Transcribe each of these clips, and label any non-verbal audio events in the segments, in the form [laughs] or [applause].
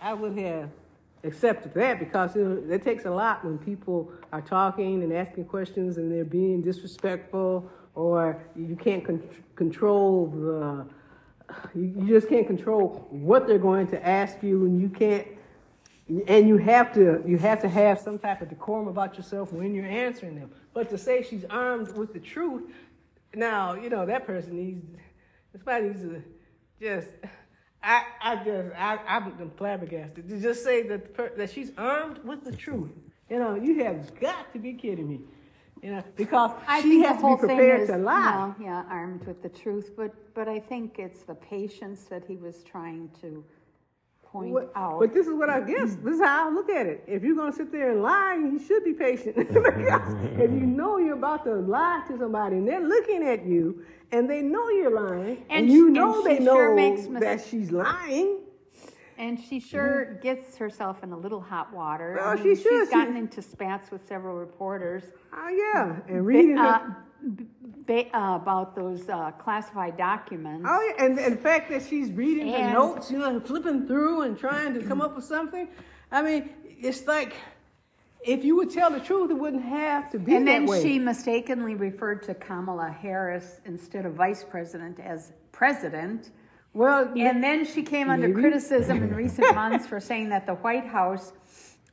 I would have accepted that because know, it takes a lot when people are talking and asking questions and they're being disrespectful or you can't con- control the you, you just can't control what they're going to ask you and you can't and you have to you have to have some type of decorum about yourself when you're answering them. But to say she's armed with the truth now you know that person needs somebody needs to just I, I just, I, I'm flabbergasted to just say that per, that she's armed with the truth. You know, you have got to be kidding me. You know, because I she has to be prepared is, to lie. No, yeah, armed with the truth, but but I think it's the patience that he was trying to point What- out. But this is what I guess. This is how I look at it. If you're gonna sit there and lie, you should be patient. [laughs] because if you know you're about to lie to somebody and they're looking at you and they know you're lying and, And you know and they know sure makes that she's lying. And she sure gets herself in a little hot water. Well, I she should. She's gotten She- into spats with several reporters Oh yeah, and reading. uh, ba- uh, about those uh, classified documents. Oh yeah, and, and the fact that she's reading her And- notes, you know, flipping through and trying to come up with something. I mean, it's like if you would tell the truth, it wouldn't have to be and that then way. she mistakenly referred to Kamala Harris instead of vice president as president. well, And then she came under Maybe. criticism in [laughs] recent months for saying that the White House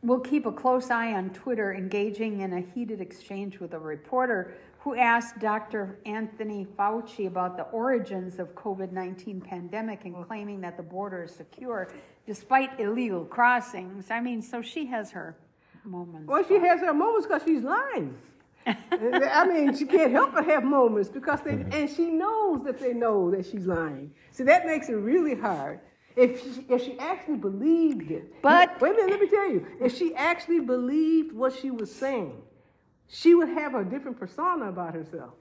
will keep a close eye on Twitter, engaging in a heated exchange with a reporter who asked Dr. Anthony Fauci about the origins of COVID-19 pandemic and claiming that the border is secure despite illegal crossings. I mean, so she has her moments. well, she has her moments because she's lying. I mean, she can't help but have moments because they, mm-hmm. and she knows that they know that she's lying. So that makes it really hard. If she, if she actually believed it, But- wait a minute, let me tell you, if she actually believed what she was saying, she would have a different persona about herself.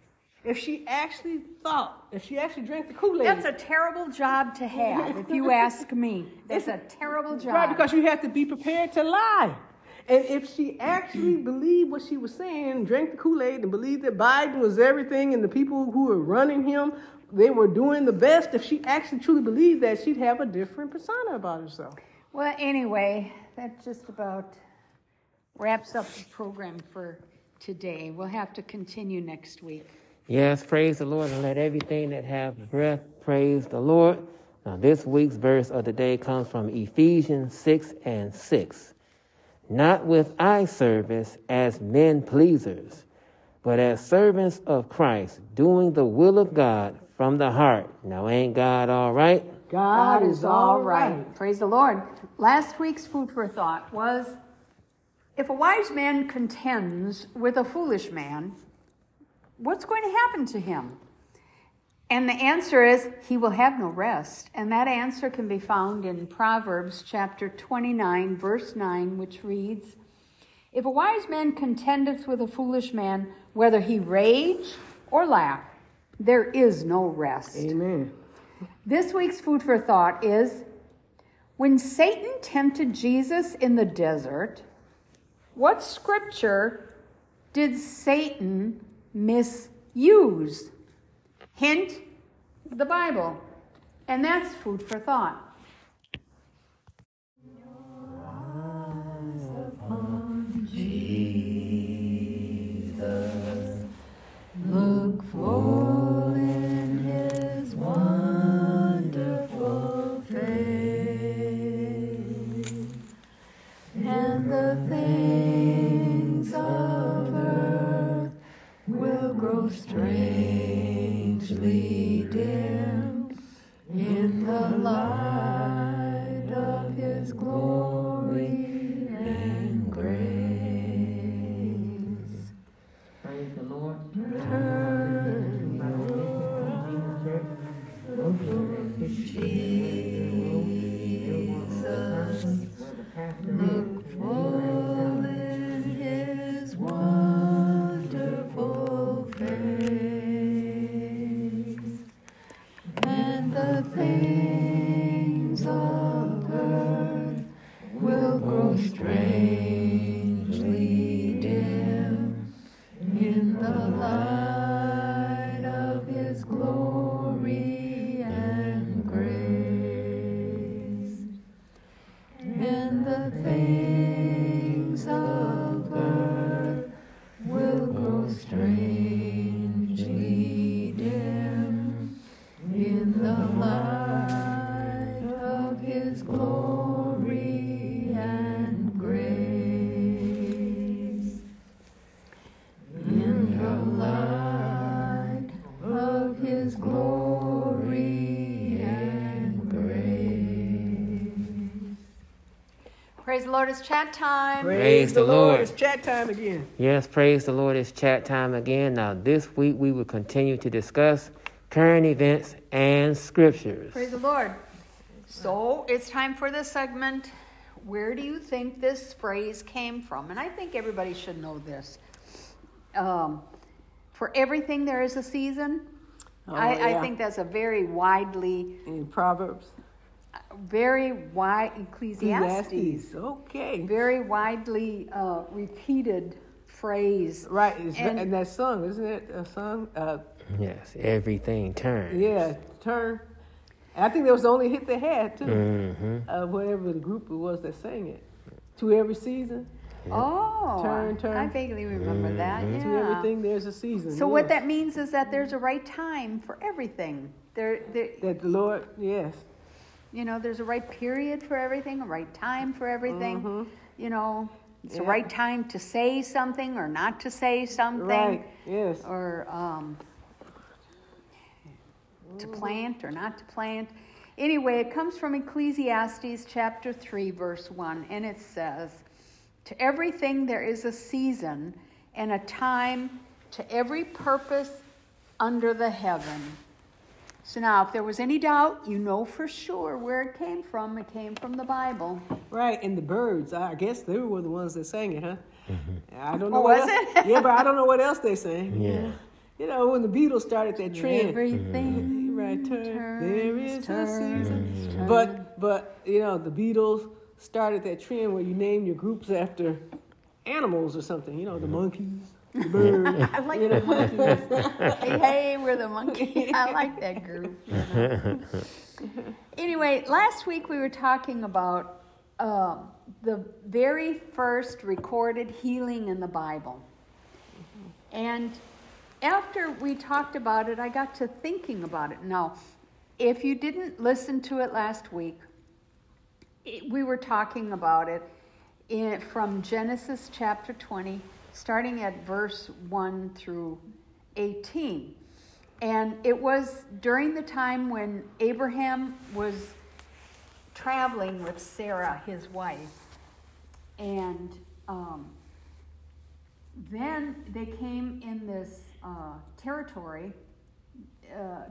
If she actually thought, if she actually drank the Kool Aid, That's a terrible job to have, if you ask me. That's a terrible job. Right, because you have to be prepared to lie. And if she actually believed what she was saying, drank the Kool Aid, and believed that Biden was everything and the people who were running him, they were doing the best, if she actually truly believed that, she'd have a different persona about herself. Well, anyway, that just about wraps up the program for today. We'll have to continue next week. Yes, praise the Lord, and let everything that have breath praise the Lord. Now, this week's verse of the day comes from Ephesians 6 and 6. Not with eye service as men pleasers, but as servants of Christ, doing the will of God from the heart. Now, ain't God all right? God, is all right. Praise the Lord. Last week's food for thought was if a wise man contends with a foolish man, what's going to happen to him? And the answer is he will have no rest. And that answer can be found in Proverbs chapter 29, verse 9, which reads If a wise man contendeth with a foolish man, whether he rage or laugh, there is no rest. Amen. This week's food for thought is when Satan tempted Jesus in the desert, what scripture did Satan misuse? Hint, the Bible. And that's food for thought. Amen. His glory and grace. Praise the Lord, it's chat time. Praise the Lord. It's chat time again. Yes, praise the Lord. It's chat time again. Now, this week we will continue to discuss current events and scriptures. Praise the Lord. So it's time for this segment. Where do you think this phrase came from? And I think everybody should know this. Um, for everything, there is a season. Oh, I, I think that's a very widely, In Proverbs. very wide Ecclesiastes, Ecclesiastes. Okay. very widely uh, repeated phrase. Right. It's, And- and, that song, isn't it? A song? Uh, Yes, everything turns. yeah, Turn. I think that was the only hit they had, too. hmm Uh, whatever the group it was that sang it. To every season, Oh, Turn, turn. I vaguely remember that. Yeah. to everything, there's a season. So what that means is that there's a right time for everything. There, there, That the Lord, yes. you know, there's a right period for everything, a right time for everything. Mhm. You know, it's the right time to say something or not to say something, Right, yes. or um, to Mm-hmm. plant or not to plant. Anyway, it comes from Ecclesiastes chapter 3, verse 1, and it says, To everything there is a season and a time to every purpose under the heaven. So now, if there was any doubt, you know for sure where it came from. It came from the Bible. Right, and the Byrds, I guess they were the ones that sang it, huh? Mm-hmm. I don't oh, know Oh, what was else. it? [laughs] yeah, but I don't know what else they sang. Yeah. You know, when the Beatles started that trend. Everything Right, turn. turns, there is a season. turns. But but you know, the Beatles started that trend where you name your groups after animals or something. You know, the Monkees, the Byrds. [laughs] I like you the Monkees. hey, [laughs] hey, we're the Monkees. I like that group. you [laughs] know. anyway, last week we were talking about um, the very first recorded healing in the Bible. And after we talked about it, I got to thinking about it. Now, if you didn't listen to it last week, it, we were talking about it in, from Genesis chapter 20, starting at verse 1 through 18. And it was during the time when Abraham was traveling with Sarah, his wife. And um, then they came in this uh, territory uh,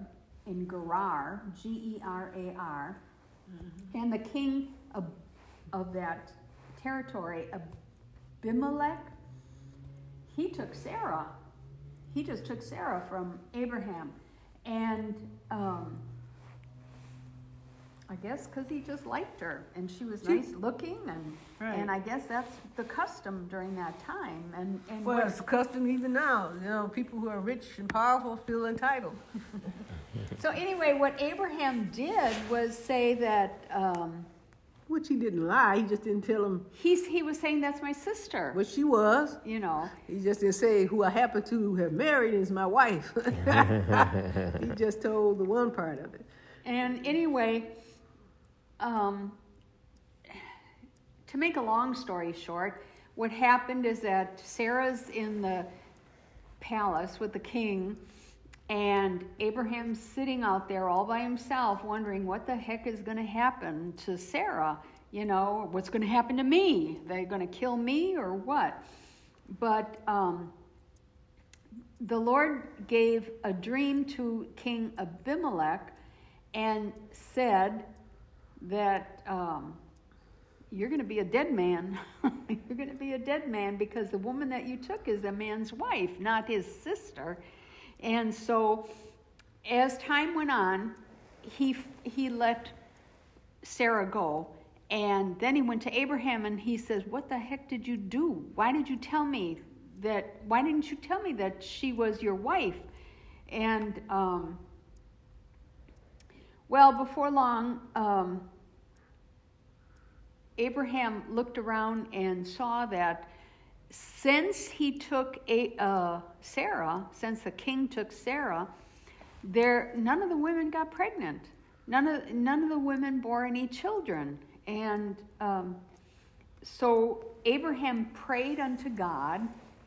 in Gerar, G E R A R, and the king of, of that territory, Abimelech, he took Sarah. He just took Sarah from Abraham. And um, I guess because he just liked her and she was She- nice looking and Right. and I guess that's the custom during that time and and Well, it's custom even now. You know, people who are rich and powerful feel entitled. [laughs] so anyway what Abraham did was say that um, Which he didn't lie. He just didn't tell him he's he was saying that's my sister what she was. you know He just didn't say who I happen to have married is my wife. [laughs] he [laughs] just told the one part of it. And anyway, um, to make a long story short, what happened is that Sarah's in the palace with the king, and Abraham's sitting out there all by himself, wondering what the heck is going to happen to Sarah. You know, what's going to happen to me? They're going to kill me or what? But um, the Lord gave a dream to King Abimelech and said that um, you're going to be a dead man. [laughs] you're going to be a dead man because the woman that you took is a man's wife, not his sister. And so, as time went on, he he let Sarah go. And then he went to Abraham and he says, What the heck did you do? Why did you tell me that? Why didn't you tell me that she was your wife? And, um, well, before long, um, Abraham looked around and saw that since he took a, uh, Sarah, since the king took Sarah, there none of the women got pregnant. None of none of the women bore any children, and um, so Abraham prayed unto God,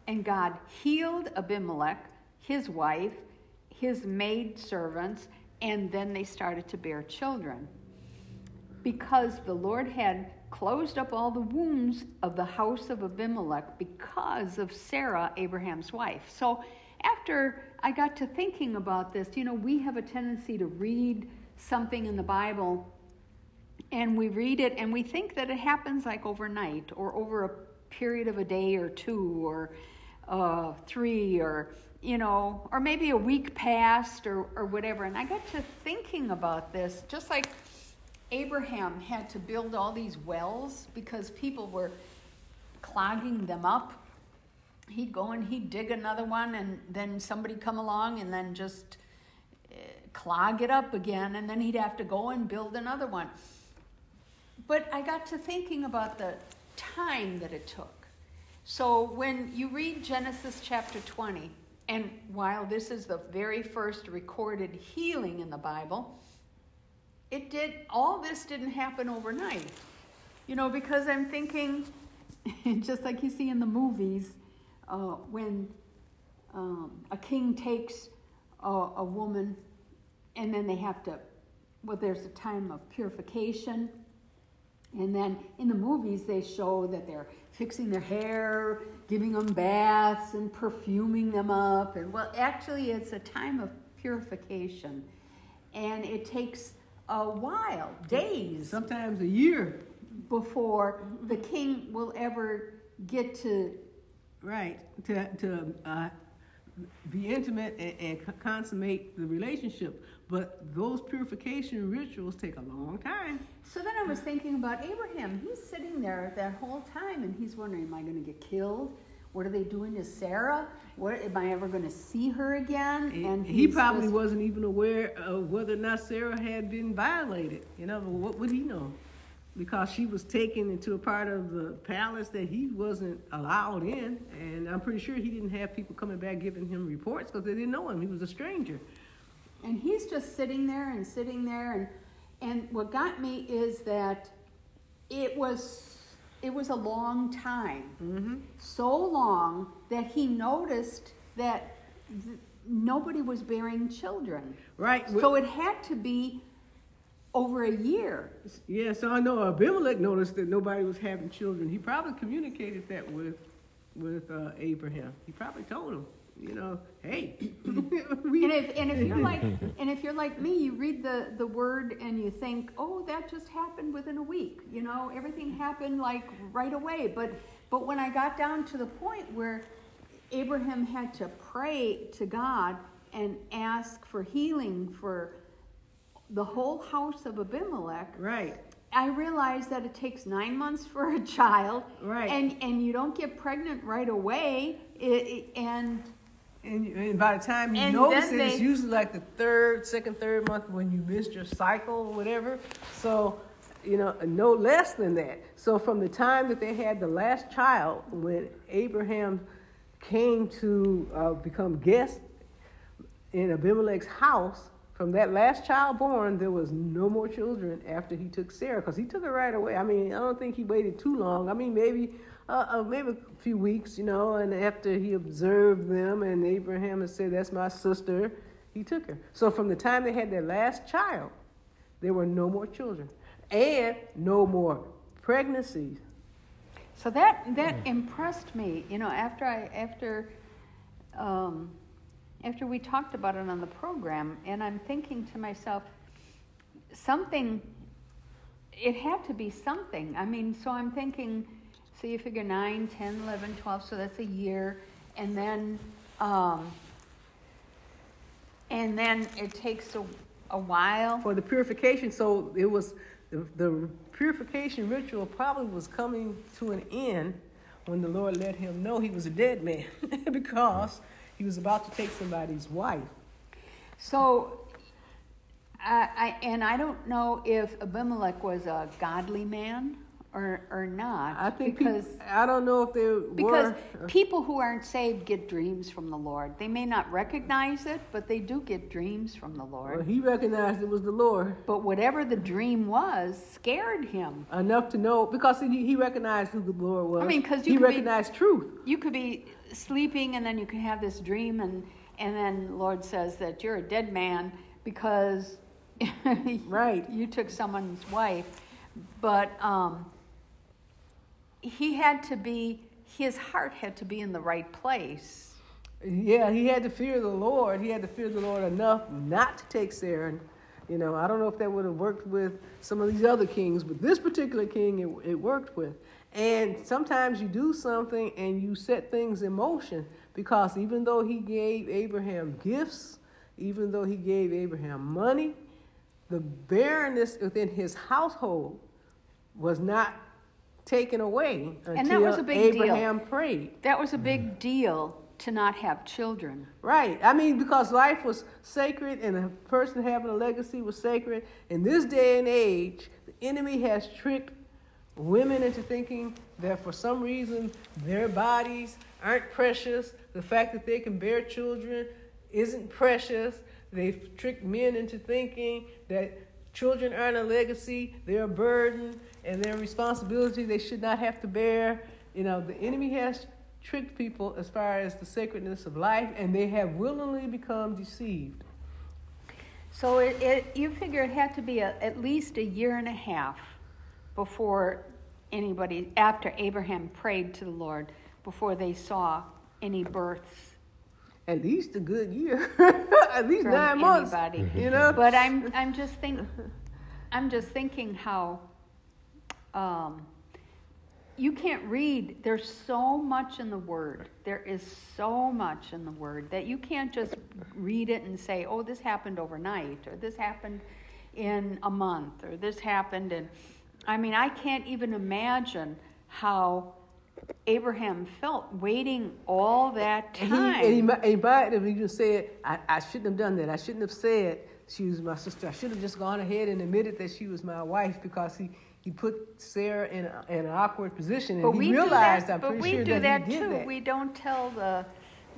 and God healed Abimelech, his wife, his maid servants, and then they started to bear children. Because the Lord had closed up all the wombs of the house of Abimelech because of Sarah, Abraham's wife. So after I got to thinking about this, you know, we have a tendency to read something in the Bible and we read it and we think that it happens like overnight or over a period of a day or two or uh, three or you know or maybe a week passed or, or whatever and i got to thinking about this just like abraham had to build all these wells because people were clogging them up he'd go and he'd dig another one and then somebody come along and then just uh, clog it up again and then he'd have to go and build another one but I got to thinking about the time that it took. So when you read Genesis chapter 20, and while this is the very first recorded healing in the Bible, it did all this didn't happen overnight. You know, because I'm thinking, [laughs] just like you see in the movies, uh, when um, a king takes a, a woman and then they have to, well, there's a time of purification and then in the movies, they show that they're fixing their hair, giving them baths, and perfuming them up. And well, actually, it's a time of purification. And it takes a while, days, Sometimes a year. before the king will ever get to. Right. To, to uh, be intimate and, and consummate the relationship. But those purification rituals take a long time. So then I was thinking about Abraham. He's sitting there that whole time and he's wondering, Am I going to get killed? What are they doing to Sarah? What am I ever going to see her again? And he probably just, wasn't even aware of whether or not Sarah had been violated. You know, what would he know? Because she was taken into a part of the palace that he wasn't allowed in, and I'm pretty sure he didn't have people coming back giving him reports because they didn't know him. He was a stranger. And he's just sitting there and sitting there and and what got me is that it was it was a long time, mm-hmm. so long that he noticed that th- nobody was bearing children. Right. So it had to be over a year. Yeah, so I know Abimelech noticed that nobody was having children. He probably communicated that with with uh, Abraham. He probably told him you know, hey. [laughs] and if and if you're like and if you're like me, you read the the word and you think, oh, that just happened within a week. You know, everything happened like right away. But but when I got down to the point where Abraham had to pray to God and ask for healing for the whole house of Abimelech. Right. I realized that it takes nine months for a child, right? And and you don't get pregnant right away, it, it, and and, and by the time you and notice it, they, it's usually like the third, second, third month when you missed your cycle or whatever. So, you know, no less than that. So, from the time that they had the last child, when Abraham came to uh, become guest in Abimelech's house, from that last child born, there was no more children after he took Sarah, because he took her right away. I mean, I don't think he waited too long. I mean, maybe uh, uh, maybe a few weeks, you know, and after he observed them and Abraham had said, That's my sister, he took her. So from the time they had their last child, there were no more children and no more pregnancies. So that that impressed me, you know, after I after um, after we talked about it on the program, and I'm thinking to myself, something. It had to be something. I mean, so I'm thinking so you figure 9, 10, 11, 12, so that's a year. And then, um, and then it takes a, a while. For the purification, so it was, the, the purification ritual probably was coming to an end when the Lord let him know he was a dead man [laughs] because he was about to take somebody's wife. So, I, I, and I don't know if Abimelech was a godly man or or not. I think because people, I don't know if they because were. people who aren't saved get dreams from the Lord. They may not recognize it, but they do get dreams from the Well, Lord. he recognized it was the Lord But whatever the dream was scared him. enough to know because he, he recognized who the Lord was. I mean, 'cause you he could be- recognized truth. You could be sleeping and then you can have this dream and and then Lord says that you're a dead man because [laughs] Right. you took someone's wife. But um, he had to be his heart had to be in the right place. Yeah, he had to fear the Lord. He had to fear the Lord enough not to take Sarah. You know, I don't know if that would have worked with some of these other kings, but this particular king, it, it worked with. And sometimes you do something and you set things in motion because even though he gave Abraham gifts, even though he gave Abraham money, the barrenness within his household was not taken away until And that was a big deal. Prayed. That was a big mm. deal to not have children. Right. I mean, because life was sacred and a person having a legacy was sacred. In this day and age, the enemy has tricked women into thinking that for some reason their bodies aren't precious. The fact that they can bear children isn't precious. They've tricked men into thinking that children aren't a legacy, they're a burden, and they're a responsibility they should not have to bear. You know, the enemy has tricked people as far as the sacredness of life, and they have willingly become deceived. So it, it you figure it had to be a, at least a year and a half before anybody after Abraham prayed to the Lord before they saw any births At least a good year, [laughs] at least from nine months. anybody. You know, But I'm I'm just think I'm just thinking how um, you can't read. There's so much in the Word. There is so much in the Word that you can't just read it and say, "Oh, this happened overnight," or "This happened in a month," or "This happened And I mean, I can't even imagine how Abraham felt waiting all that and time. he, and he, might- he might have even said, I, "I shouldn't have done that. I shouldn't have said she was my sister. I should have just gone ahead and admitted that she was my wife because he." He put Sarah in, a, in an awkward position, and But he we realized, do that, I'm but pretty we sure do that, that he did too. that. We don't tell the,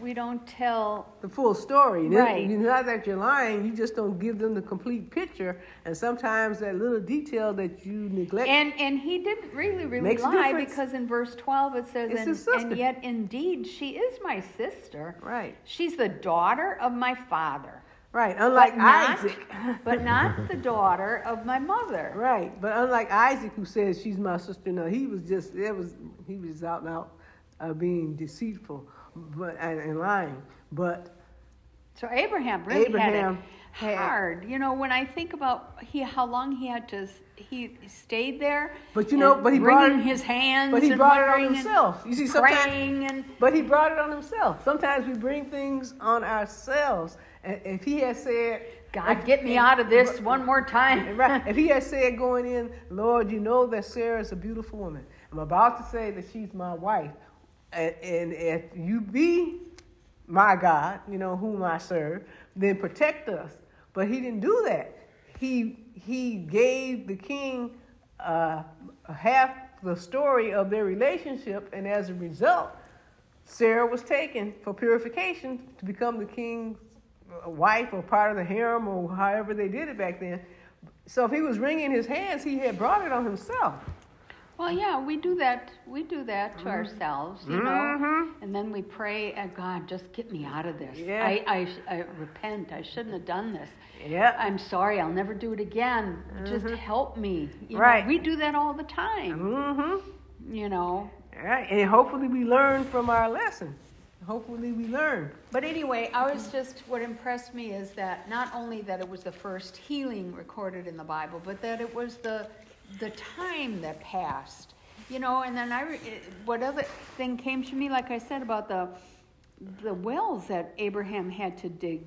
we don't tell. the full story. Right. It's not that you're lying, you just don't give them the complete picture. And sometimes that little detail that you neglect. And and he didn't really really lie because in verse twelve it says, and, his sister." and yet indeed she is my sister. right, She's the daughter of my father, right. Unlike but not, Isaac. [laughs] but not the daughter of my mother. Right, but unlike Isaac, who says she's my sister, no, he was just it was he was out and out uh, being deceitful, but and, and lying. But So Abraham really Abraham had it had- hard. You know, when I think about he how long he had to he stayed there. But you know, but he brought it- his hands. but he and brought it on himself. You see, sometimes and But he brought it on himself. Sometimes we bring things on ourselves. And if he had said, God, get me out of this one more time. [laughs] right, [laughs] if he had said going in, Lord, you know that Sarah is a beautiful woman. I'm about to say that she's my wife. And, if you be my God, you know, whom I serve, then protect us. But he didn't do that. He, he gave the king uh, half the story of their relationship, and as a result, Sarah was taken for purification to become the king's wife or part of the harem or however they did it back then. So if he was wringing his hands, he had brought it on himself. Well, yeah, we do that. We do that to Mm-hmm. ourselves, you know. And then we pray, uh, God, just get me out of this. Yeah. I, I, I repent. I shouldn't have done this. Yeah. I'm sorry. I'll never do it again. Just help me. You know, Right. we do that all the time. Mm-hmm. You know. Right. And hopefully we learn from our lesson. Hopefully we learn. But anyway, I was just what impressed me is that not only that it was the first healing recorded in the Bible, but that it was the the time that passed. You know, and then I re- what other thing came to me, like I said about the the wells that Abraham had to dig.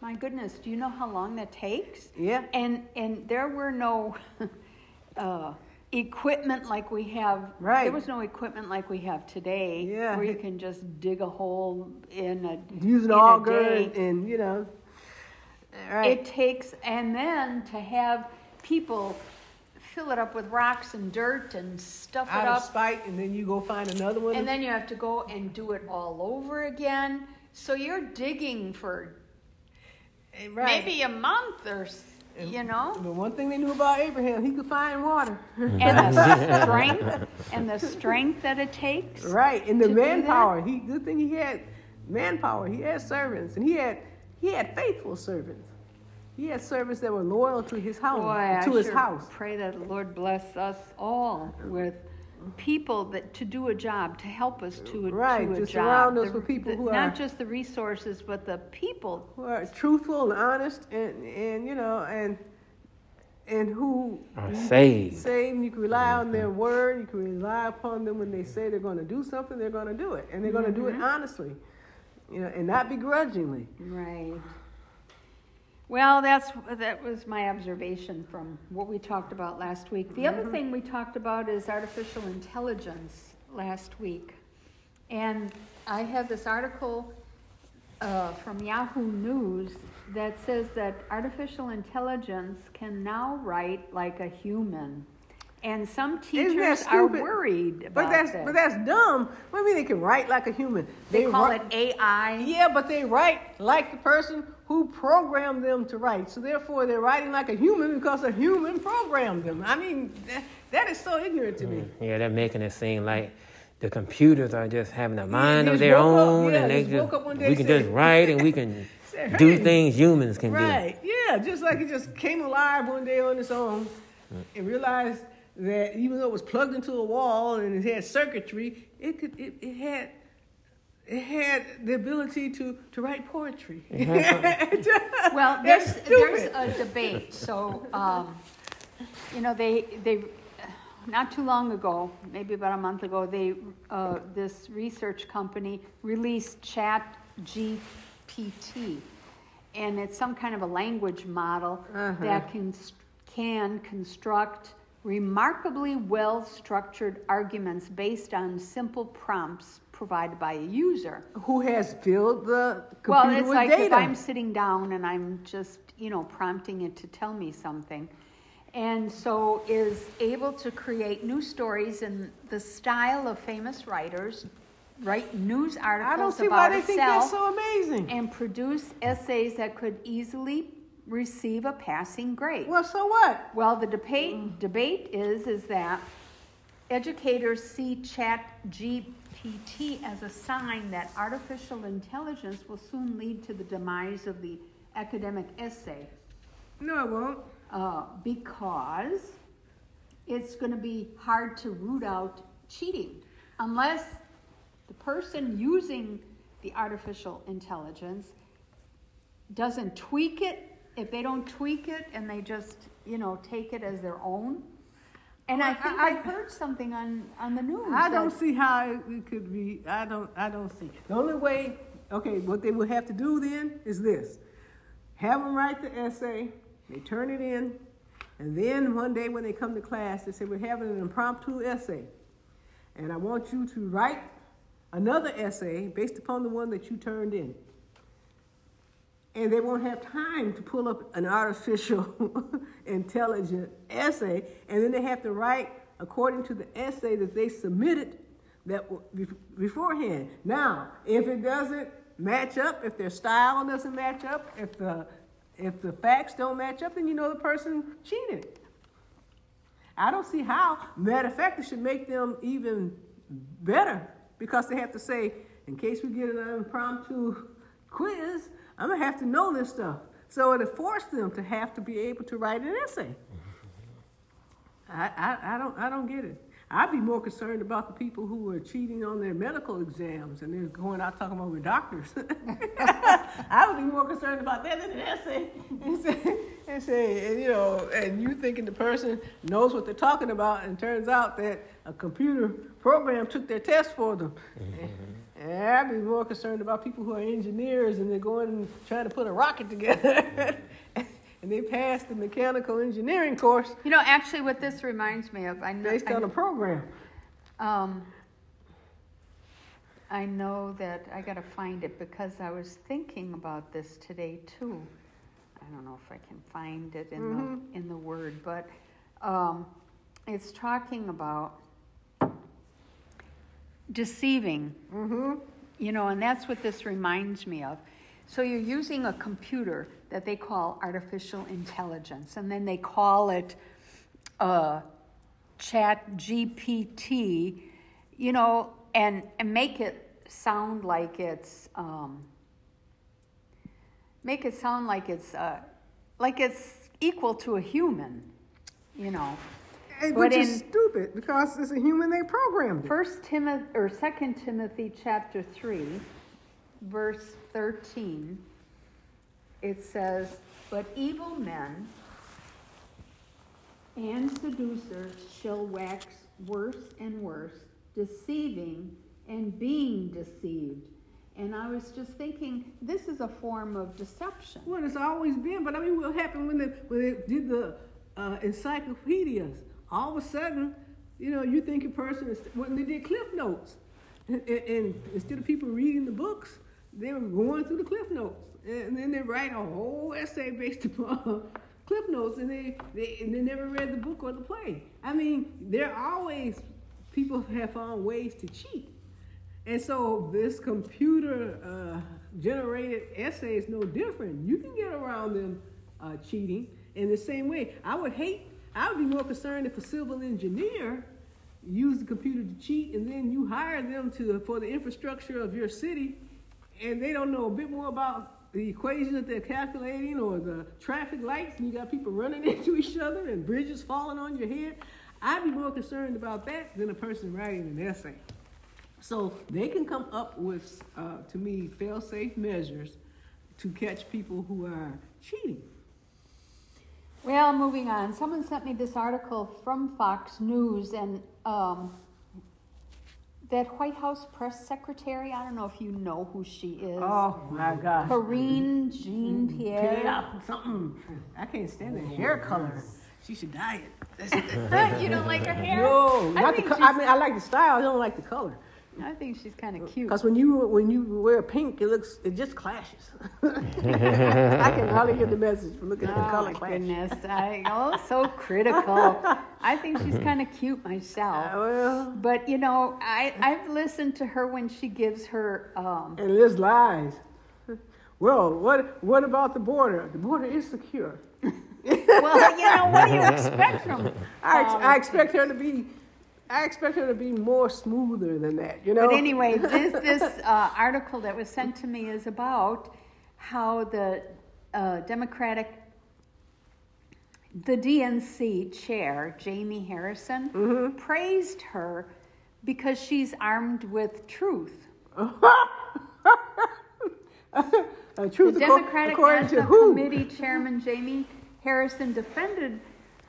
My goodness, do you know how long that takes? Yeah. And and there were no [laughs] uh, equipment like we have. Right. There was no equipment like we have today. Yeah. Where you can just dig a hole in a Use an auger and, and, you know. Right. It takes and then to have people fill it up with rocks and dirt and stuff it Out of up. spite, and then you go find another one. And then you have to go and do it all over again. So you're digging for Eh, right. maybe a month or, you know? The one thing they knew about Abraham, he could find water. [laughs] And the strength, and the strength that it takes. Right, and the to do that? manpower. He good thing he had manpower. He had servants, and he had he had faithful servants. He had servants that were loyal to his house, Boy, I to his sure house. pray that the Lord bless us all with people that to do a job, to help us to a, Right, to a to job. surround us The- with people the- who are- not just the resources, but the people. Who are truthful and honest, and and you know, and and who Are saved. saved. You can rely on their mm-hmm. word. You can rely upon them when they say they're going to do something. They're going to do it, and they're going to do it mm-hmm. honestly, you know, and not begrudgingly. Right. Well, that's that was my observation from what we talked about last week. The other thing we talked about is artificial intelligence last week, and I have this article uh, from Yahoo News that says that artificial intelligence can now write like a human, and some teachers are worried about But that's this. but that's dumb. What do you mean they can write like a human? they call write- it AI. Yeah, but they write like the person who programmed them to write. So therefore, they're writing like a human because a human programmed them. I mean, that, that is so ignorant to me. Mm, yeah, they're making it seem like the computers are just having a mind they of their woke up- own, yeah, and they just just woke up one day we can said- just write and we can [laughs] Said, do things humans can do. Right? Yeah, just like it just came alive one day on its own, mm. and realized that even though it was plugged into a wall and it had circuitry, it could it, it had. It had the ability to, to write poetry. [laughs] Well, That's there's, there's a debate, so, um, you know, they, they, not too long ago, maybe about a month ago, they, uh, this research company released Chat GPT. And it's some kind of a language model that can, can construct remarkably well-structured arguments based on simple prompts provided by a user. Who has filled the computer Well, it's with like data? if I'm sitting down and I'm just, you know, prompting it to tell me something. And so is able to create new stories in the style of famous writers, write news articles I don't see why about they think that's itself, so amazing. and produce essays that could easily receive a passing grade. Well, so what? Well, the debate, debate is, is that educators see Chat GPT as a sign that artificial intelligence will soon lead to the demise of the academic essay, No, it won't. uh, because it's gonna be hard to root out cheating unless the person using the artificial intelligence doesn't tweak it, if they don't tweak it and they just, you know, take it as their own. And I think I- I, heard something on, on the news. I don't see how it it could be. I don't. I don't see. The only way. Okay, what they would have to do then is this: have them write the essay. They turn it in, and then one day when they come to class, they say we're having an impromptu essay, and I want you to write another essay based upon the one that you turned in. And they won't have time to pull up an artificial [laughs] intelligent essay, and then they have to write according to the essay that they submitted that beforehand. Now, if it doesn't match up, if their style doesn't match up, if the if the facts don't match up, then you know the person cheated. I don't see how. Matter of fact, it should make them even better because they have to say, in case we get an impromptu [laughs] quiz, I'm gonna have to know this stuff. So it'll force them to have to be able to write an essay. I, I, I don't I don't get it. I'd be more concerned about the people who are cheating on their medical exams and they're going out talking about we're doctors. [laughs] I would be more concerned about that than an essay. And say, and say, and, you know, and you thinking the person knows what they're talking about, and turns out that a computer program took their test for them. And I'd be more concerned about people who are engineers and they're going and trying to put a rocket together. [laughs] and they passed the mechanical engineering course You know, actually, what this reminds me of, I know, based on a program. um, I know that I gotta find it because I was thinking about this today too. I don't know if I can find it in the in the word, but um, it's talking about deceiving. You know, and that's what this reminds me of. So you're using a computer that they call artificial intelligence, and then they call it uh, Chat GPT, you know, and, and make it sound like it's um, make it sound like it's uh, like it's equal to a human, you know. And- But Which is stupid because it's a human they programmed it. First Timothy or Second Timothy chapter three, verse thirteen, it says, "But evil men and seducers shall wax worse and worse, deceiving and being deceived." And I was just thinking, this is a form of deception. Well, it's always been, but I mean, what happened when they when they did the uh, encyclopedias? All of a sudden, you know, you think a person is when they did Cliff Notes, and, and, and instead of people reading the books, they were going through the Cliff Notes, and then they write a whole essay based [laughs] upon Cliff Notes, and they, they and they never read the book or the play. I mean, there are always people have found ways to cheat. And so this computer uh, generated essay is no different. You can get around them uh, cheating in the same way. I would hate, I would be more concerned if a civil engineer used the computer to cheat and then you hire them to for the infrastructure of your city and they don't know a bit more about the equations that they're calculating or the traffic lights and you got people running [laughs] into each other and bridges falling on your head. I'd be more concerned about that than a person writing an essay. So they can come up with, uh, to me, fail-safe measures to catch people who are cheating. Well, moving on. Someone sent me this article from Fox News and um, that White House press secretary. I don't know if you know who she is. Oh my gosh. Karine Jean Pierre. Yeah, something. I can't stand the hair color. She should dye it. That's- [laughs] you don't like her hair? no, I not the. Co- I mean, I like the style. I don't like the color. I think she's kind of cute. Because when you when you wear pink, it looks it just clashes. [laughs] I can hardly get the message from looking at the Oh color my clash. goodness! I oh so critical. I think she's [laughs] kind of cute Uh, myself. well, But you know, I I've listened to her when she gives her um, and Liz lies. Well, what what about the border? The border is secure. [laughs] well, you know, what do you expect from? I, ex- um, I expect her to be, I expect her to be more smoother than that. You know. But anyway, this this uh, article that was sent to me is about how the uh, Democratic, the DNC chair Jamie Harrison Mm-hmm. praised her because she's armed with truth. [laughs] The truth acco- Democratic National? Committee Chairman Jamie Harrison defended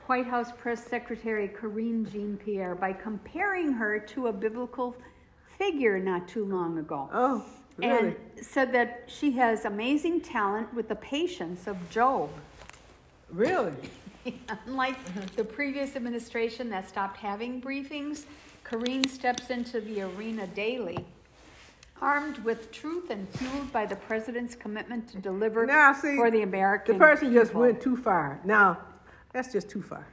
White House Press Secretary Karine Jean Pierre by comparing her to a biblical figure not too long ago. Oh, really? and said that she has amazing talent with the patience of Job. really? [laughs] Unlike the previous administration that stopped having briefings, Karine steps into the arena daily, armed with truth and fueled by the president's commitment to deliver Now, see, for the American. The person just went too far. Now, that's just too far.